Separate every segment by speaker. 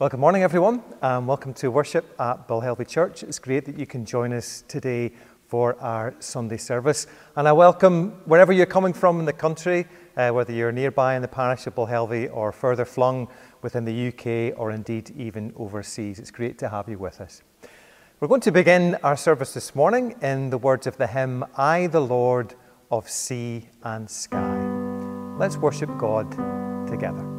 Speaker 1: Well, good morning, everyone, and welcome to worship at Belhelvie Church. It's great that you can join us today for our Sunday service. And I welcome wherever you're coming from in the country, uh, whether you're nearby in the parish of Belhelvie or further flung within the UK or indeed even overseas. It's great to have you with us. We're going to begin our service this morning in the words of the hymn, I, the Lord of Sea and Sky. Let's worship God together.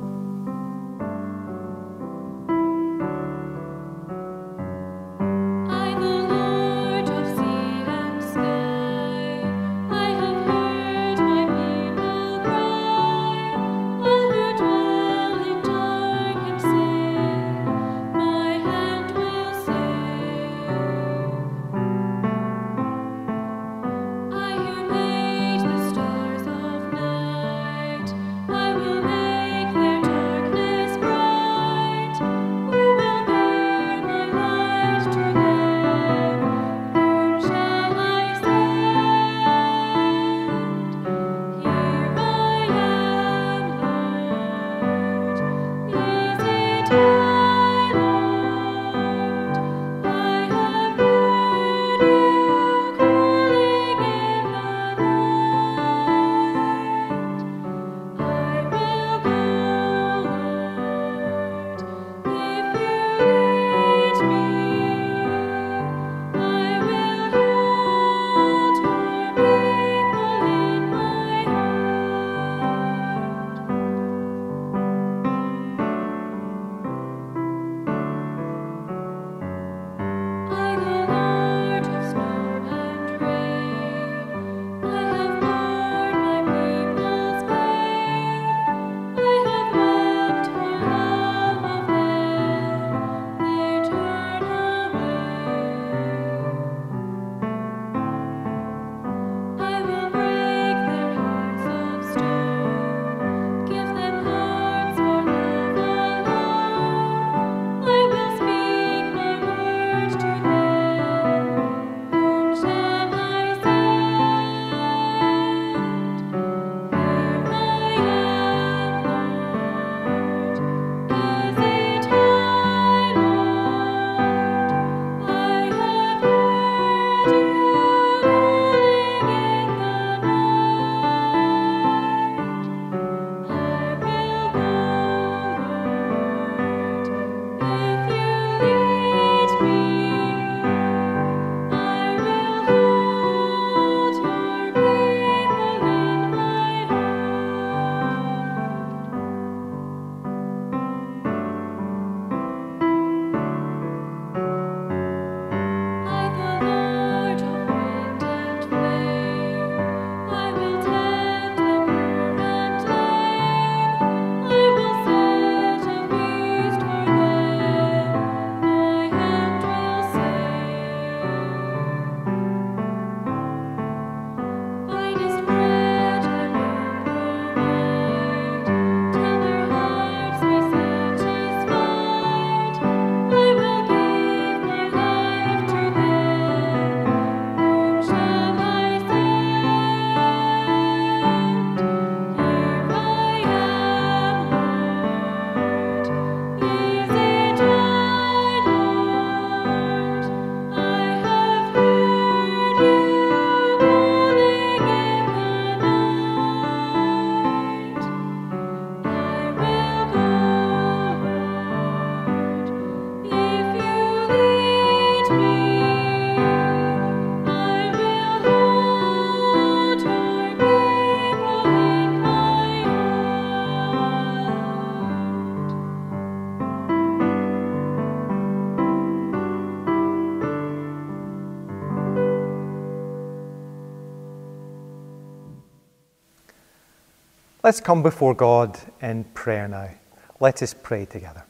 Speaker 1: Let's come before God in prayer now. Let us pray together.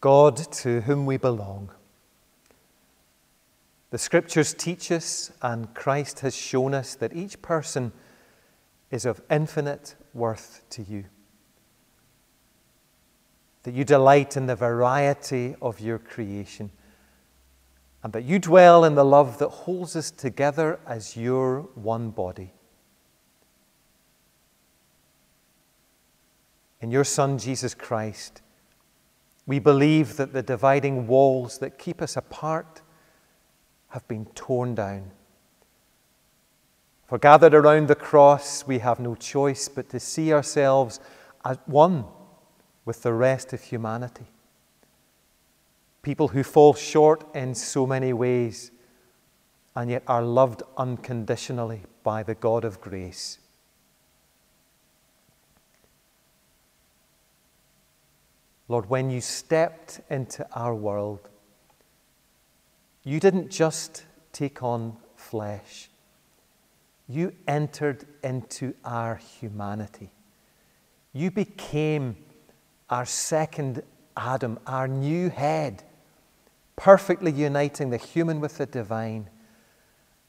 Speaker 1: God, to whom we belong, the scriptures teach us, and Christ has shown us that each person is of infinite worth to you. That you delight in the variety of your creation and that you dwell in the love that holds us together as your one body.
Speaker 2: in your Son, Jesus Christ. We believe that the dividing walls that keep us apart have been torn down. For gathered around the cross, we have no choice but to see ourselves as one with the rest of humanity. People who fall short in so many ways and yet are loved unconditionally by the God of grace. Lord, when you stepped into our world, you didn't just take on flesh, you entered into our humanity. You became our second Adam, our new head, perfectly uniting the human with the divine.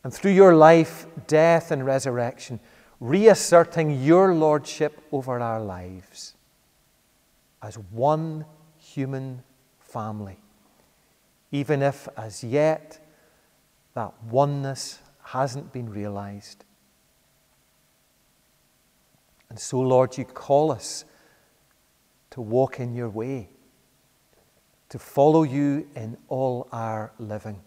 Speaker 2: And through your life, death, and resurrection, reasserting your lordship over our lives as one human family, even if as yet that oneness hasn't been realized. And so, Lord, you call us to walk in your way, to follow you in all our living.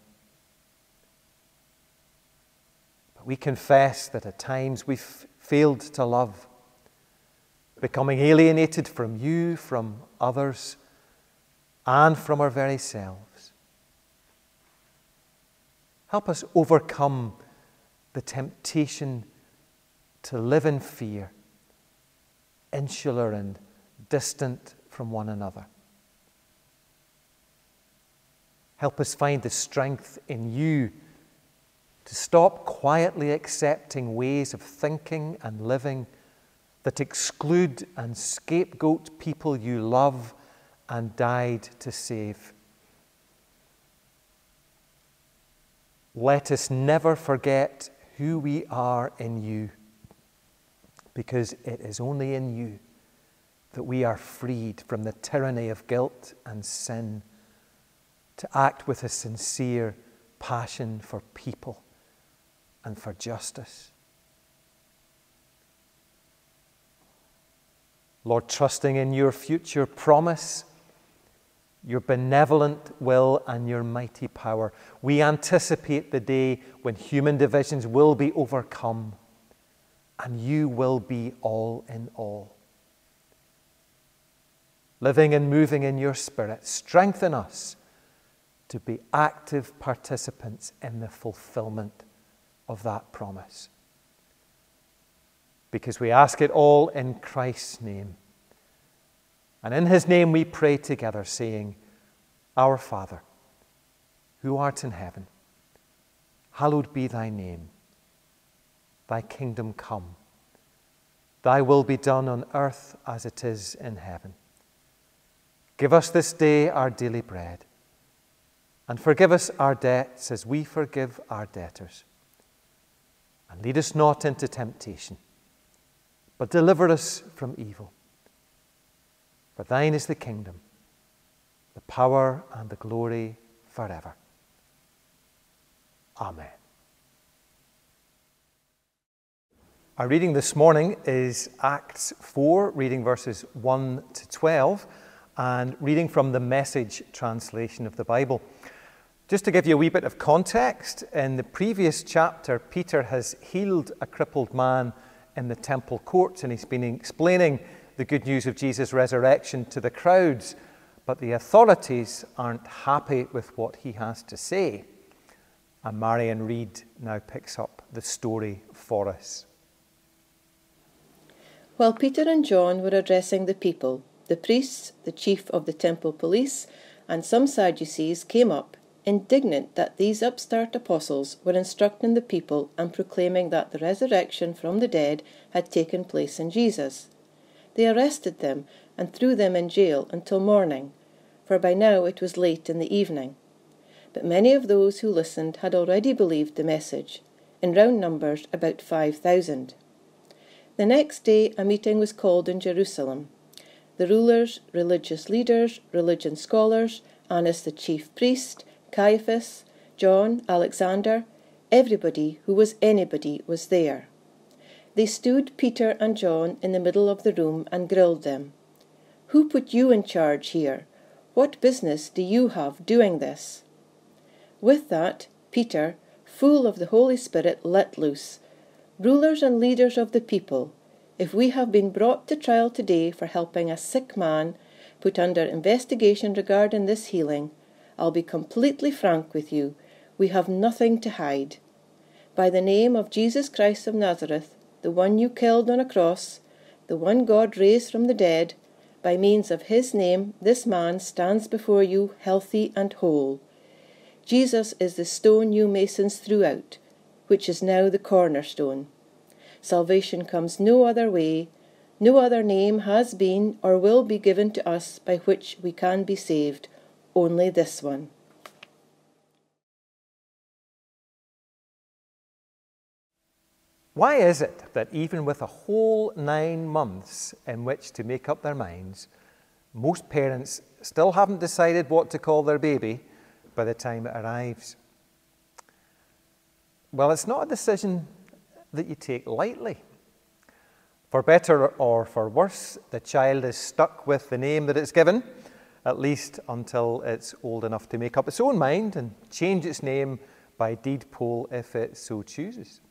Speaker 2: But we confess that at times we've failed to love becoming alienated from you, from others, and from our very selves. Help us overcome the temptation to live in fear, insular and distant from one another. Help us find the strength in you to stop quietly accepting ways of thinking and living that exclude and scapegoat people you love and died to save. Let us never forget who we are in you, because it is only in you that we are freed from the tyranny of guilt and sin to act with a sincere passion for people and for justice. Lord, trusting in your future promise, your benevolent will, and your mighty power, we anticipate the day when human divisions will be overcome and you will be all in all. Living and moving in your spirit, strengthen us to be active participants in the fulfillment of that promise because we ask it all in Christ's name. And in his name we pray together, saying, Our Father, who art in heaven, hallowed be thy name. Thy kingdom come. Thy will be done on earth as it is in heaven. Give us this day our daily bread, and forgive us our debts as we forgive our debtors. And lead us not into temptation but deliver us from evil. For thine is the kingdom, the power, and the glory forever. Amen. Our reading this morning is Acts 4, reading verses 1 to 12, and reading from the message translation of the Bible. Just to give you a wee bit of context, in the previous chapter, Peter has healed a crippled man in the temple courts, and he's been explaining the good news of Jesus' resurrection to the crowds. But the authorities aren't happy with what he has to say. And Marion Reed now picks up the story for us.
Speaker 3: While Peter and John were addressing the people, the priests, the chief of the temple police, and some Sadducees came up indignant that these upstart apostles were instructing the people and proclaiming that the resurrection from the dead had taken place in Jesus. They arrested them and threw them in jail until morning, for by now it was late in the evening. But many of those who listened had already believed the message, in round numbers about five thousand. The next day a meeting was called in Jerusalem. The rulers, religious leaders, religion scholars, Annas the chief priest, Caiaphas, John, Alexander, everybody who was anybody was there. They stood Peter and John in the middle of the room and grilled them. Who put you in charge here? What business do you have doing this? With that, Peter, full of the Holy Spirit, let loose. Rulers and leaders of the people, if we have been brought to trial today for helping a sick man put under investigation regarding this healing, I'll be completely frank with you. We have nothing to hide. By the name of Jesus Christ of Nazareth, the one you killed on a cross, the one God raised from the dead, by means of his name, this man stands before you healthy and whole. Jesus is the stone you masons threw out, which is now the cornerstone. Salvation comes no other way, no other name has been or will be given to us by which we can be saved, only this one.
Speaker 2: Why is it that even with a whole nine months in which to make up their minds, most parents still haven't decided what to call their baby by the time it arrives? Well, it's not a decision that you take lightly. For better or for worse, the child is stuck with the name that it's given, at least until it's old enough to make up its own mind and change its name by deed poll if it so chooses.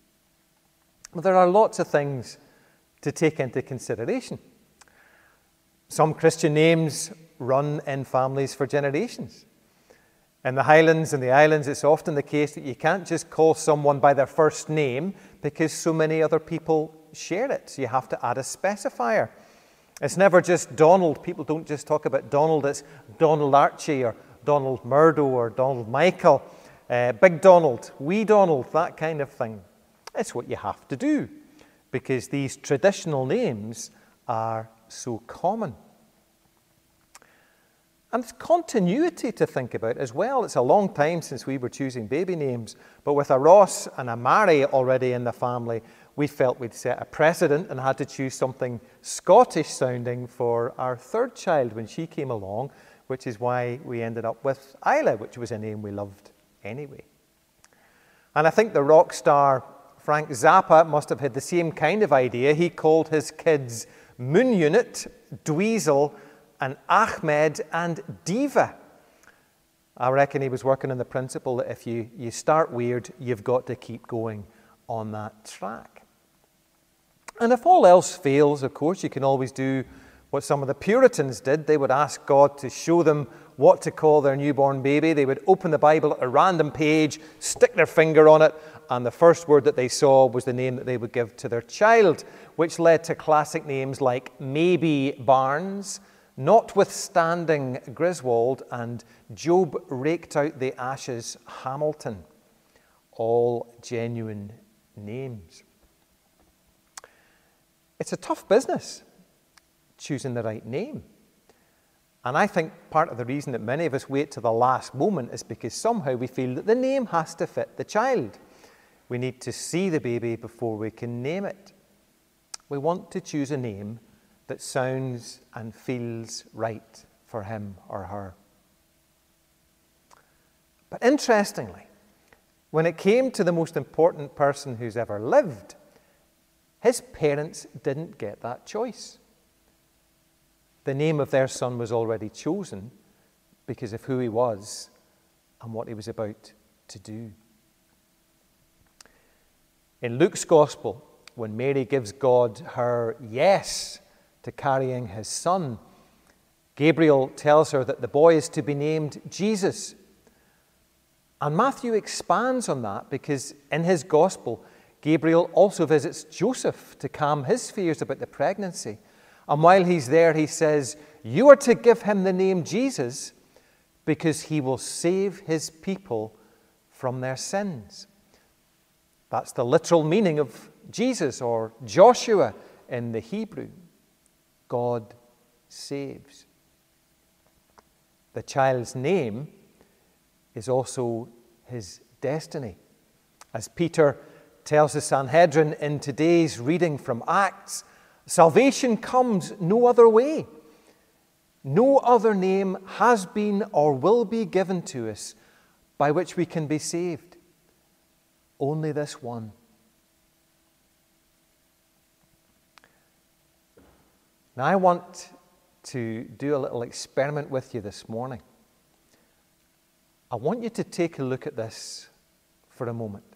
Speaker 2: Well, there are lots of things to take into consideration. Some Christian names run in families for generations. In the Highlands and the Islands, it's often the case that you can't just call someone by their first name because so many other people share it. So you have to add a specifier. It's never just Donald. People don't just talk about Donald, it's Donald Archie or Donald Murdo or Donald Michael, uh, Big Donald, Wee Donald, that kind of thing. It's what you have to do because these traditional names are so common. And there's continuity to think about as well. It's a long time since we were choosing baby names, but with a Ross and a Mary already in the family, we felt we'd set a precedent and had to choose something Scottish sounding for our third child when she came along, which is why we ended up with Isla, which was a name we loved anyway. And I think the rock star Frank Zappa must have had the same kind of idea. He called his kids Moon Unit, Dweezil, and Ahmet and Diva. I reckon he was working on the principle that if you, you start weird, you've got to keep going on that track. And if all else fails, of course, you can always do what some of the Puritans did. They would ask God to show them what to call their newborn baby. They would open the Bible at a random page, stick their finger on it, and the first word that they saw was the name that they would give to their child, which led to classic names like Maybe Barnes, Notwithstanding Griswold, and Job Raked Out the Ashes Hamilton. All genuine names. It's a tough business choosing the right name. And I think part of the reason that many of us wait to the last moment is because somehow we feel that the name has to fit the child. We need to see the baby before we can name it. We want to choose a name that sounds and feels right for him or her. But interestingly, when it came to the most important person who's ever lived, his parents didn't get that choice. The name of their son was already chosen because of who he was and what he was about to do. In Luke's Gospel, when Mary gives God her yes to carrying his son, Gabriel tells her that the boy is to be named Jesus. And Matthew expands on that because in his Gospel, Gabriel also visits Joseph to calm his fears about the pregnancy. And while he's there, he says, You are to give him the name Jesus because he will save his people from their sins. That's the literal meaning of Jesus or Joshua in the Hebrew. God saves. The child's name is also his destiny. As Peter tells the Sanhedrin in today's reading from Acts, salvation comes no other way. No other name has been or will be given to us by which we can be saved. Only this one. Now, I want to do a little experiment with you this morning. I want you to take a look at this for a moment.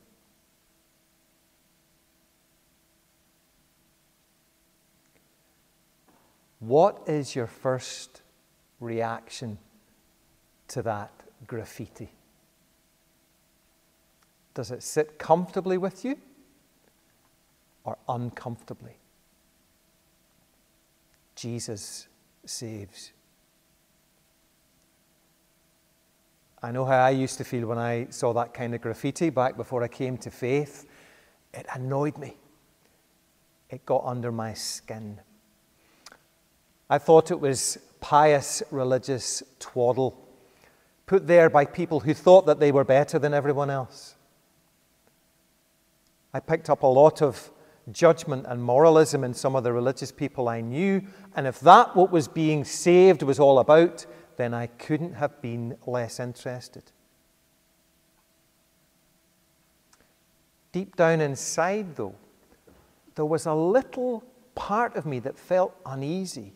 Speaker 2: What is your first reaction to that graffiti? Does it sit comfortably with you or uncomfortably? Jesus saves. I know how I used to feel when I saw that kind of graffiti back before I came to faith. It annoyed me, it got under my skin. I thought it was pious religious twaddle put there by people who thought that they were better than everyone else. I picked up a lot of judgment and moralism in some of the religious people I knew, and if that what was being saved was all about, then I couldn't have been less interested. Deep down inside, though, there was a little part of me that felt uneasy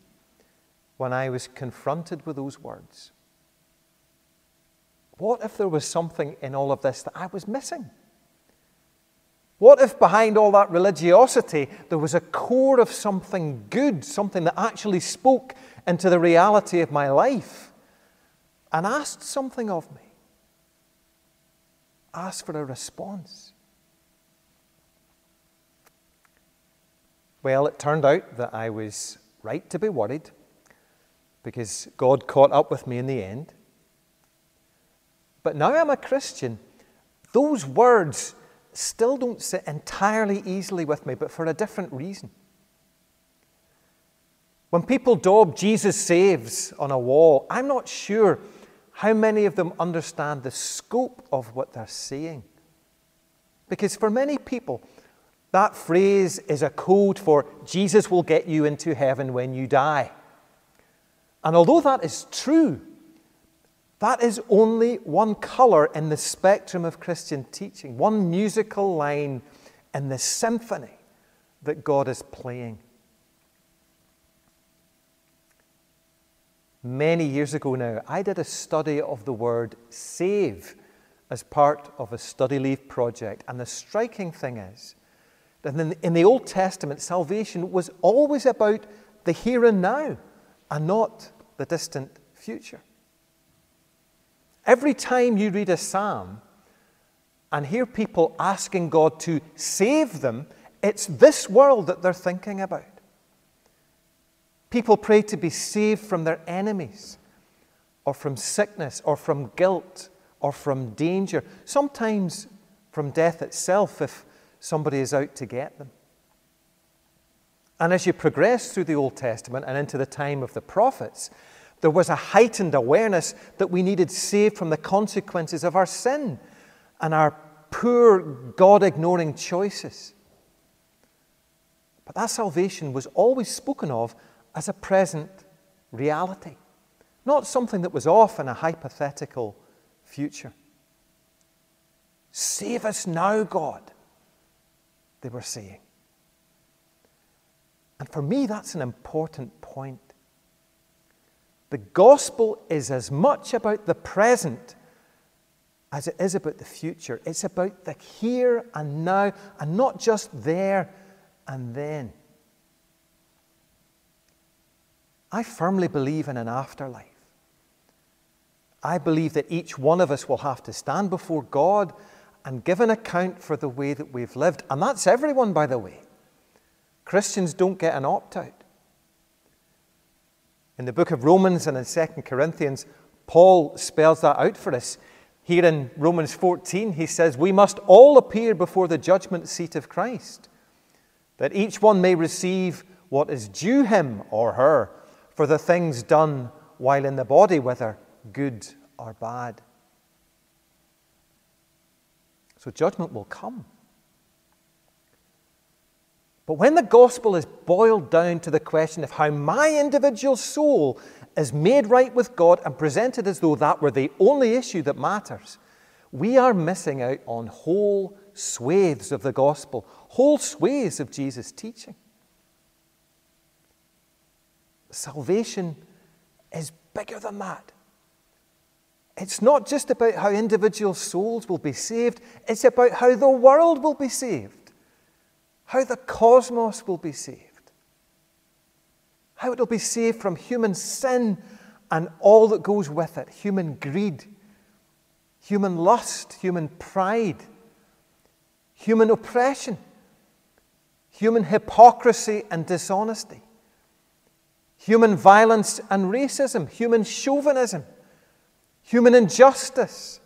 Speaker 2: when I was confronted with those words. What if there was something in all of this that I was missing? What if behind all that religiosity there was a core of something good, something that actually spoke into the reality of my life and asked something of me? Asked for a response. Well, it turned out that I was right to be worried because God caught up with me in the end. But now I'm a Christian. Those words still don't sit entirely easily with me, but for a different reason. When people daub Jesus saves on a wall, I'm not sure how many of them understand the scope of what they're saying. Because for many people, that phrase is a code for Jesus will get you into heaven when you die. And although that is true, that is only one color in the spectrum of Christian teaching, one musical line in the symphony that God is playing. Many years ago now, I did a study of the word save as part of a study leave project. And the striking thing is that in the Old Testament, salvation was always about the here and now and not the distant future. Every time you read a psalm and hear people asking God to save them, it's this world that they're thinking about. People pray to be saved from their enemies, or from sickness, or from guilt, or from danger, sometimes from death itself if somebody is out to get them. And as you progress through the Old Testament and into the time of the prophets, there was a heightened awareness that we needed saved from the consequences of our sin and our poor, God ignoring choices. But that salvation was always spoken of as a present reality, not something that was off in a hypothetical future. Save us now, God, they were saying. And for me, that's an important point. The gospel is as much about the present as it is about the future. It's about the here and now, and not just there and then. I firmly believe in an afterlife. I believe that each one of us will have to stand before God and give an account for the way that we've lived. And that's everyone, by the way. Christians don't get an opt out. In the book of Romans and in 2 Corinthians, Paul spells that out for us. Here in Romans 14, he says, We must all appear before the judgment seat of Christ, that each one may receive what is due him or her for the things done while in the body, whether good or bad. So judgment will come. But when the gospel is boiled down to the question of how my individual soul is made right with God and presented as though that were the only issue that matters, we are missing out on whole swathes of the gospel, whole swathes of Jesus' teaching. salvation is bigger than that. It's not just about how individual souls will be saved, it's about how the world will be saved, how the cosmos will be saved, how it will be saved from human sin and all that goes with it. Human greed, human lust, human pride, human oppression, human hypocrisy and dishonesty, human violence and racism, human chauvinism human injustice,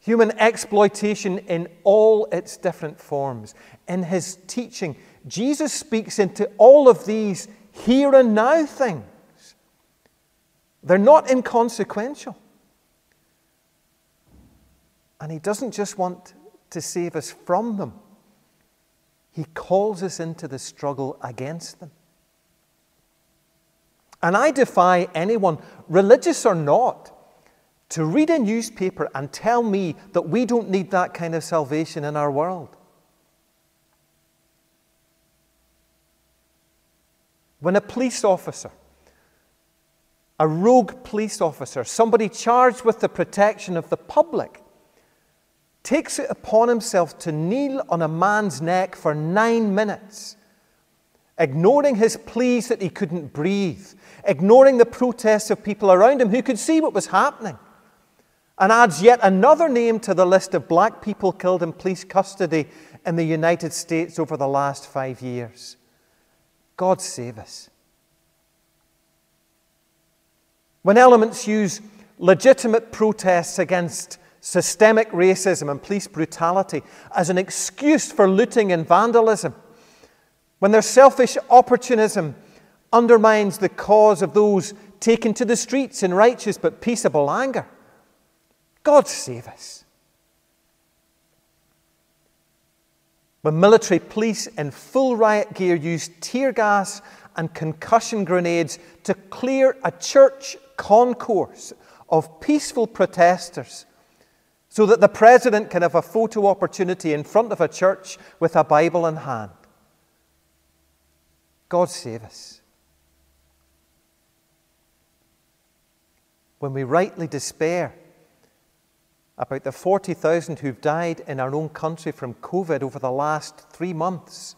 Speaker 2: human exploitation in all its different forms. In his teaching, Jesus speaks into all of these here and now things. They're not inconsequential. And he doesn't just want to save us from them, he calls us into the struggle against them. And I defy anyone, religious or not, to read a newspaper and tell me that we don't need that kind of salvation in our world. When a police officer, a rogue police officer, somebody charged with the protection of the public, takes it upon himself to kneel on a man's neck for nine minutes ignoring his pleas that he couldn't breathe, ignoring the protests of people around him who could see what was happening, and adds yet another name to the list of black people killed in police custody in the United States over the last five years. God save us. When elements use legitimate protests against systemic racism and police brutality as an excuse for looting and vandalism, when their selfish opportunism undermines the cause of those taken to the streets in righteous but peaceable anger. God save us. When military police in full riot gear used tear gas and concussion grenades to clear a church concourse of peaceful protesters so that the president can have a photo opportunity in front of a church with a Bible in hand. God save us. When we rightly despair about the 40,000 who've died in our own country from COVID over the last three months,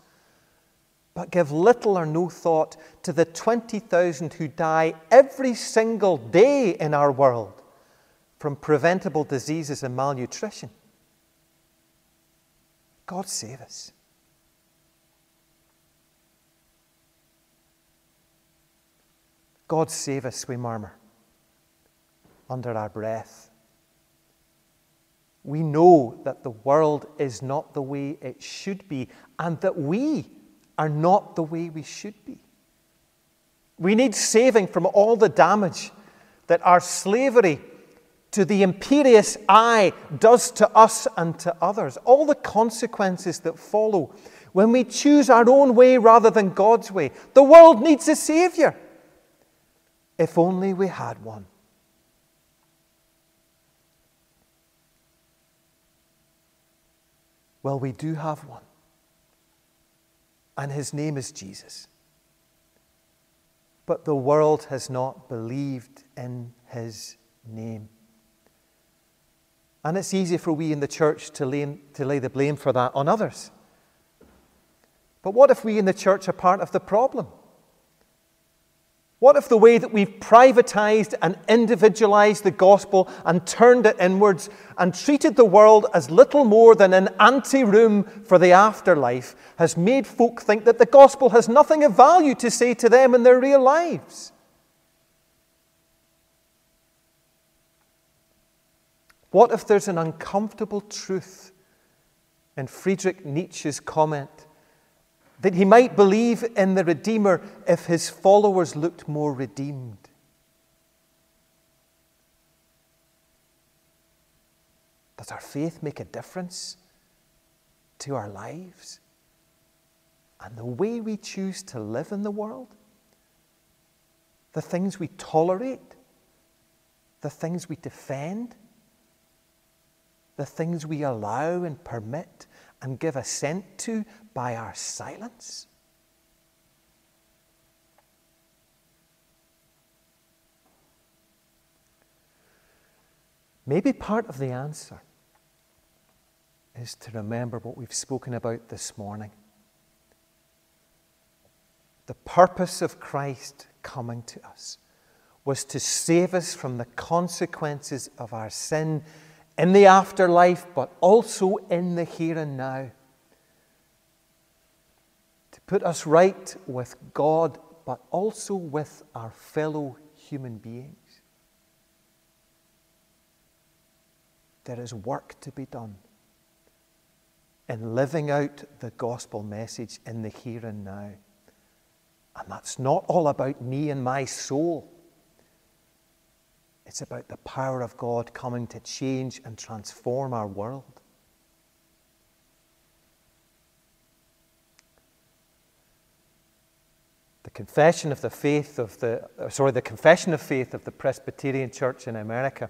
Speaker 2: but give little or no thought to the 20,000 who die every single day in our world from preventable diseases and malnutrition. God save us. God save us, we murmur under our breath. We know that the world is not the way it should be, and that we are not the way we should be. We need saving from all the damage that our slavery to the imperious I does to us and to others, all the consequences that follow when we choose our own way rather than God's way. The world needs a Savior. If only we had one. Well, we do have one. And his name is Jesus. But the world has not believed in his name. And it's easy for we in the church to lay, to lay the blame for that on others. But what if we in the church are part of the problem? What if the way that we've privatized and individualized the gospel and turned it inwards and treated the world as little more than an anteroom for the afterlife has made folk think that the gospel has nothing of value to say to them in their real lives? What if there's an uncomfortable truth in Friedrich Nietzsche's comment? That he might believe in the Redeemer if his followers looked more redeemed. Does our faith make a difference to our lives and the way we choose to live in the world? The things we tolerate, the things we defend, the things we allow and permit and give assent to by our silence? Maybe part of the answer is to remember what we've spoken about this morning. The purpose of Christ coming to us was to save us from the consequences of our sin in the afterlife, but also in the here and now. To put us right with God, but also with our fellow human beings. There is work to be done in living out the gospel message in the here and now. And that's not all about me and my soul. It's about the power of God coming to change and transform our world. The confession of the faith of the sorry, the confession of faith of the Presbyterian Church in America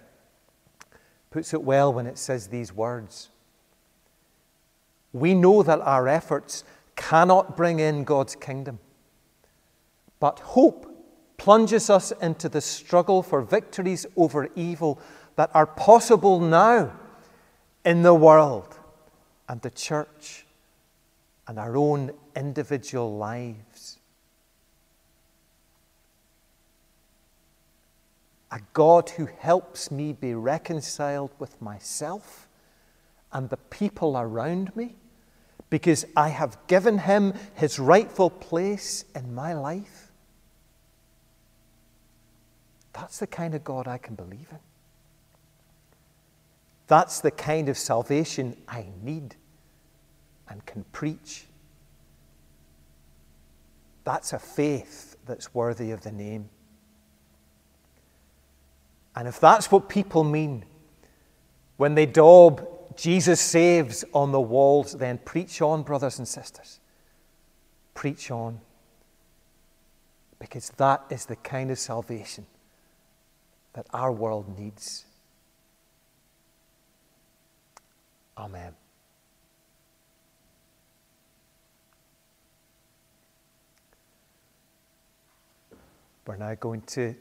Speaker 2: puts it well when it says these words. We know that our efforts cannot bring in God's kingdom, but hope plunges us into the struggle for victories over evil that are possible now in the world and the church and our own individual lives. A God who helps me be reconciled with myself and the people around me because I have given him his rightful place in my life. That's the kind of God I can believe in. That's the kind of salvation I need and can preach. That's a faith that's worthy of the name. And if that's what people mean when they daub Jesus saves on the walls, then preach on, brothers and sisters. Preach on. Because that is the kind of salvation that our world needs. Amen. We're now going to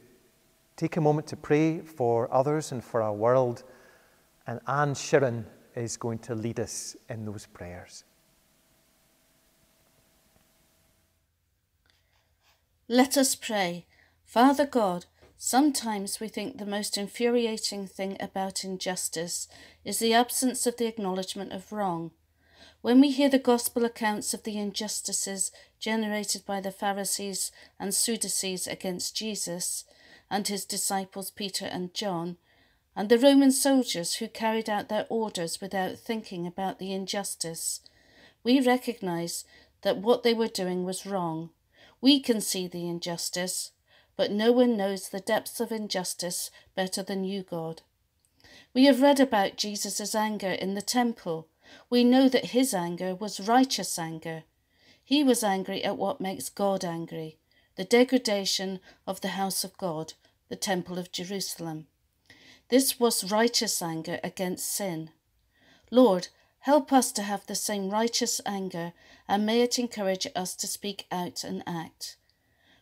Speaker 2: take a moment to pray for others and for our world. And Anne Sheeran is going to lead us in those prayers.
Speaker 4: Let us pray. Father God, sometimes we think the most infuriating thing about injustice is the absence of the acknowledgement of wrong. When we hear the gospel accounts of the injustices generated by the Pharisees and Sadducees against Jesus and his disciples Peter and John, and the Roman soldiers who carried out their orders without thinking about the injustice. We recognize that what they were doing was wrong. We can see the injustice, but no one knows the depths of injustice better than you, God. We have read about Jesus' anger in the temple. We know that his anger was righteous anger. He was angry at what makes God angry the degradation of the house of God, the temple of Jerusalem. This was righteous anger against sin. Lord, help us to have the same righteous anger, and may it encourage us to speak out and act.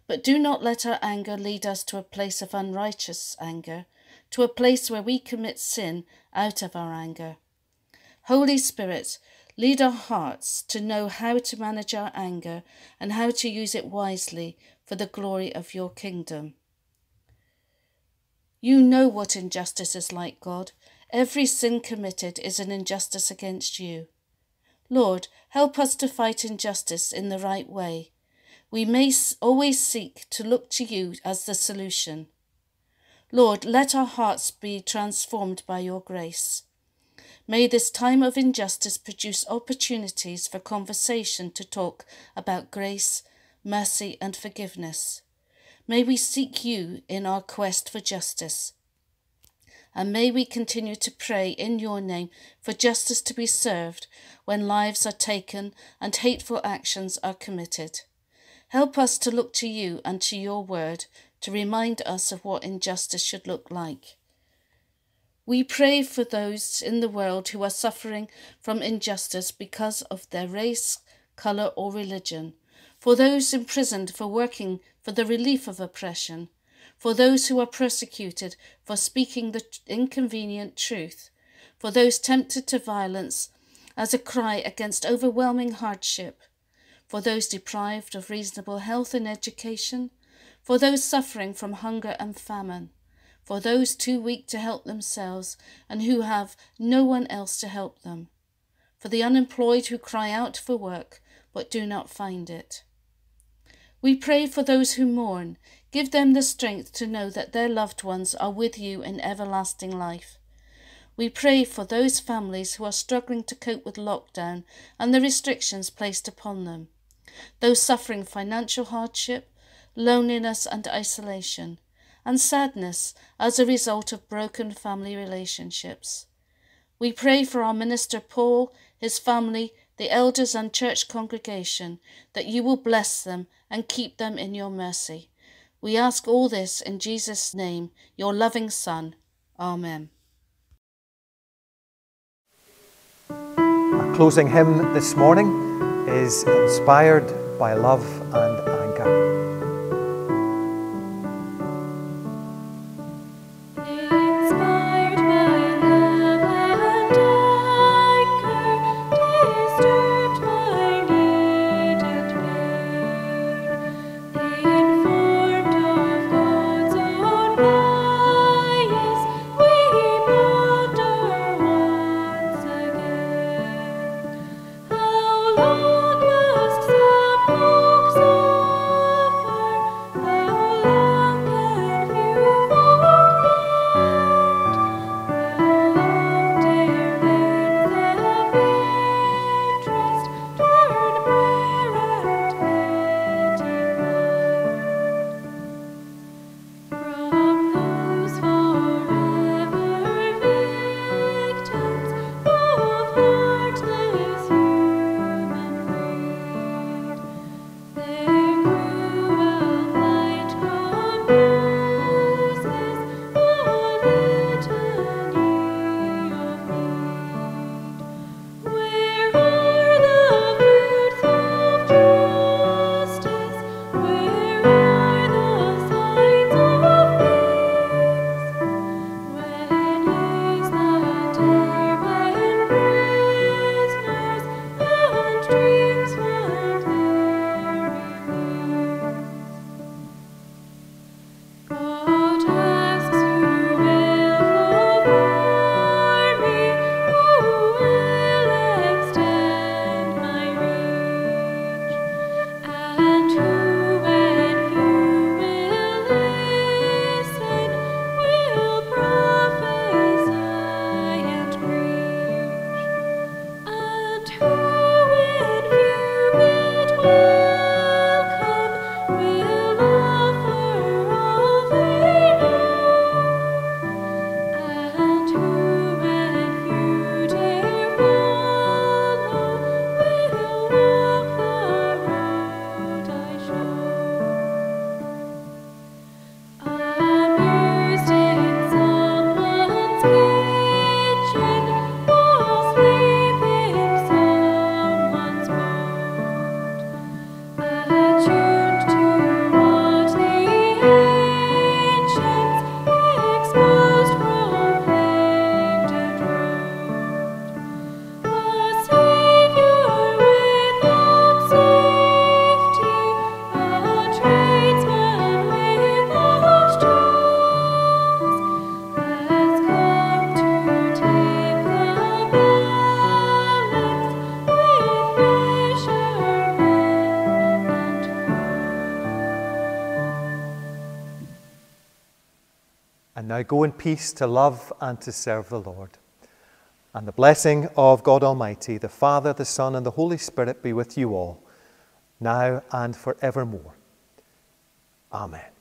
Speaker 4: But do not let our anger lead us to a place of unrighteous anger, to a place where we commit sin out of our anger. Holy Spirit, lead our hearts to know how to manage our anger and how to use it wisely for the glory of your kingdom. You know what injustice is like, God. Every sin committed is an injustice against you. Lord, help us to fight injustice in the right way. We may always seek to look to you as the solution. Lord, let our hearts be transformed by your grace. May this time of injustice produce opportunities for conversation to talk about grace, mercy, and forgiveness. May we seek you in our quest for justice. And may we continue to pray in your name for justice to be served when lives are taken and hateful actions are committed. Help us to look to you and to your word to remind us of what injustice should look like. We pray for those in the world who are suffering from injustice because of their race, colour, or religion, for those imprisoned for working for the relief of oppression, for those who are persecuted for speaking the inconvenient truth, for those tempted to violence as a cry against overwhelming hardship, for those deprived of reasonable health and education, for those suffering from hunger and famine, for those too weak to help themselves and who have no one else to help them, for the unemployed who cry out for work but do not find it. We pray for those who mourn. Give them the strength to know that their loved ones are with you in everlasting life. We pray for those families who are struggling to cope with lockdown and the restrictions placed upon them, those suffering financial hardship, loneliness and isolation, and sadness as a result of broken family relationships. We pray for our minister Paul, his family, the elders and church congregation, that you will bless them and keep them in your mercy. We ask all this in Jesus' name, your loving Son. Amen.
Speaker 1: Our closing hymn this morning is inspired by love and go in peace to love and to serve the Lord. And the blessing of God Almighty, the Father, the Son, and the Holy Spirit be with you all, now and forevermore. Amen.